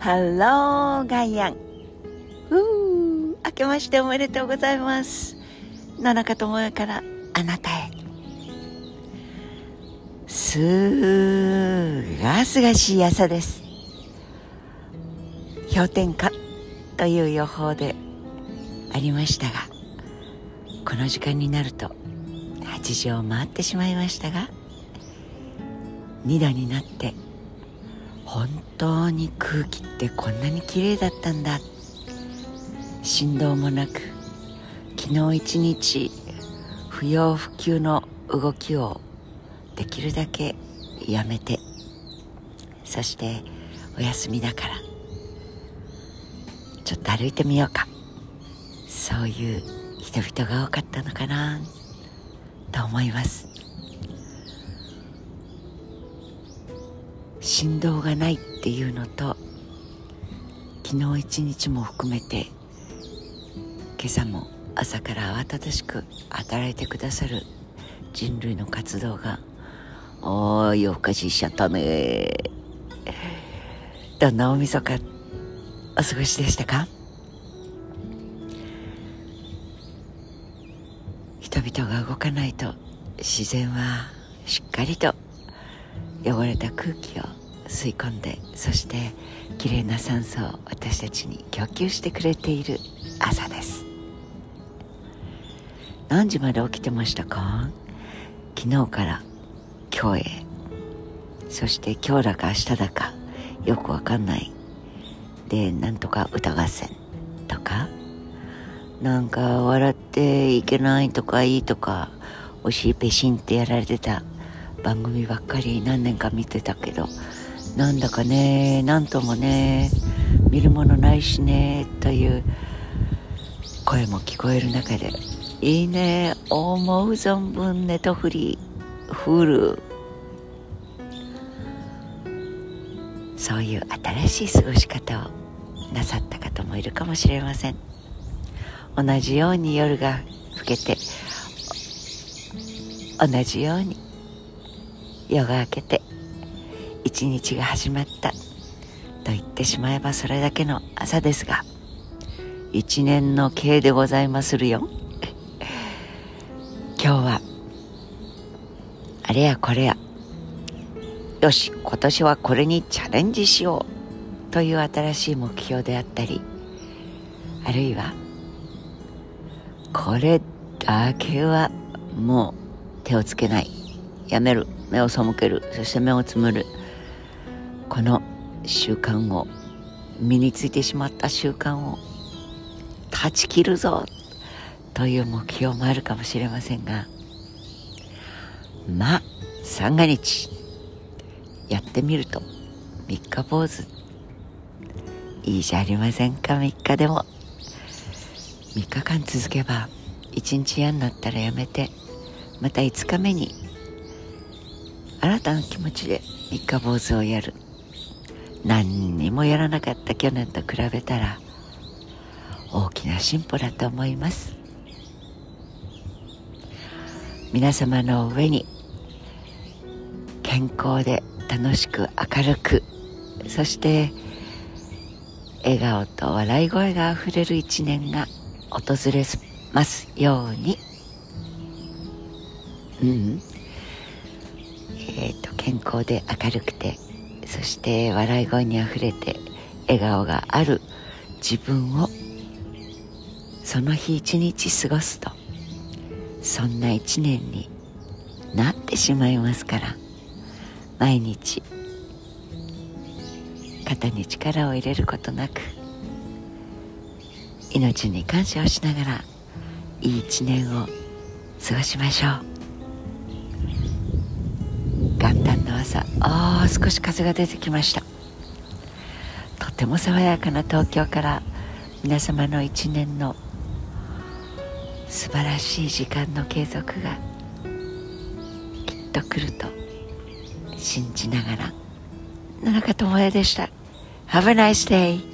ハローガイアンふう明けましておめでとうございます。野中智也からあなたへ。すがすがしい朝です。氷点下という予報でありましたがこの時間になると8時を回ってしまいましたが2度になって本当に空気ってこんなに綺麗だったんだ。振動もなく昨日一日不要不急の動きをできるだけやめて。そしてお休みだから。ちょっと歩いてみようか。そういう人々が多かったのかな。と思います。振動がないっていうのと昨日一日も含めて今朝も朝から慌ただしく働いてくださる人類の活動がおー夜更かししちゃったね。どんな大晦日お過ごしでしたか？人々が動かないと自然はしっかりと汚れた空気を吸い込んでそしてきれいな酸素を私たちに供給してくれている朝です。何時まで起きてましたか？昨日から今日へ。そして今日だか明日だかよくわかんない。でなんとか歌合戦とか？なんか笑っていけないとかいいとかおしいぺしんってやられてた番組ばっかり何年か見てたけどなんだかねなんともね見るものないしねという声も聞こえる中でいいね思う存分ネトフリフル。そういう新しい過ごし方をなさった方もいるかもしれません。同じように夜が更けて同じように夜が明けて一日が始まった。と言ってしまえばそれだけの朝ですが一年の計でございまするよ。今日はあれやこれやよし今年はこれにチャレンジしようという新しい目標であったりあるいはこれだけはもう手をつけない。やめる。目を背ける。そして目をつむる。この習慣を身についてしまった習慣を断ち切るぞという目標もあるかもしれませんがまあ三が日。やってみると三日坊主。いいじゃありませんか。3日でも。3日間続けば1日嫌になったらやめてまた5日目に新たな気持ちで三日坊主をやる。何にもやらなかった去年と比べたら大きな進歩だと思います。皆様の上に健康で楽しく明るくそして笑顔と笑い声があふれる一年が訪れますように。うん。えっ、ー、と健康で明るくてそして笑い声にあふれて笑顔がある自分をその日一日過ごすと。そんな一年になってしまいますから。毎日肩に力を入れることなく。命に感謝をしながらいい一年を過ごしましょう。朝。ああ少し風が出てきました。とても爽やかな東京から皆様の一年の素晴らしい時間の継続がきっと来ると信じながら。野中智也でした。Have a nice day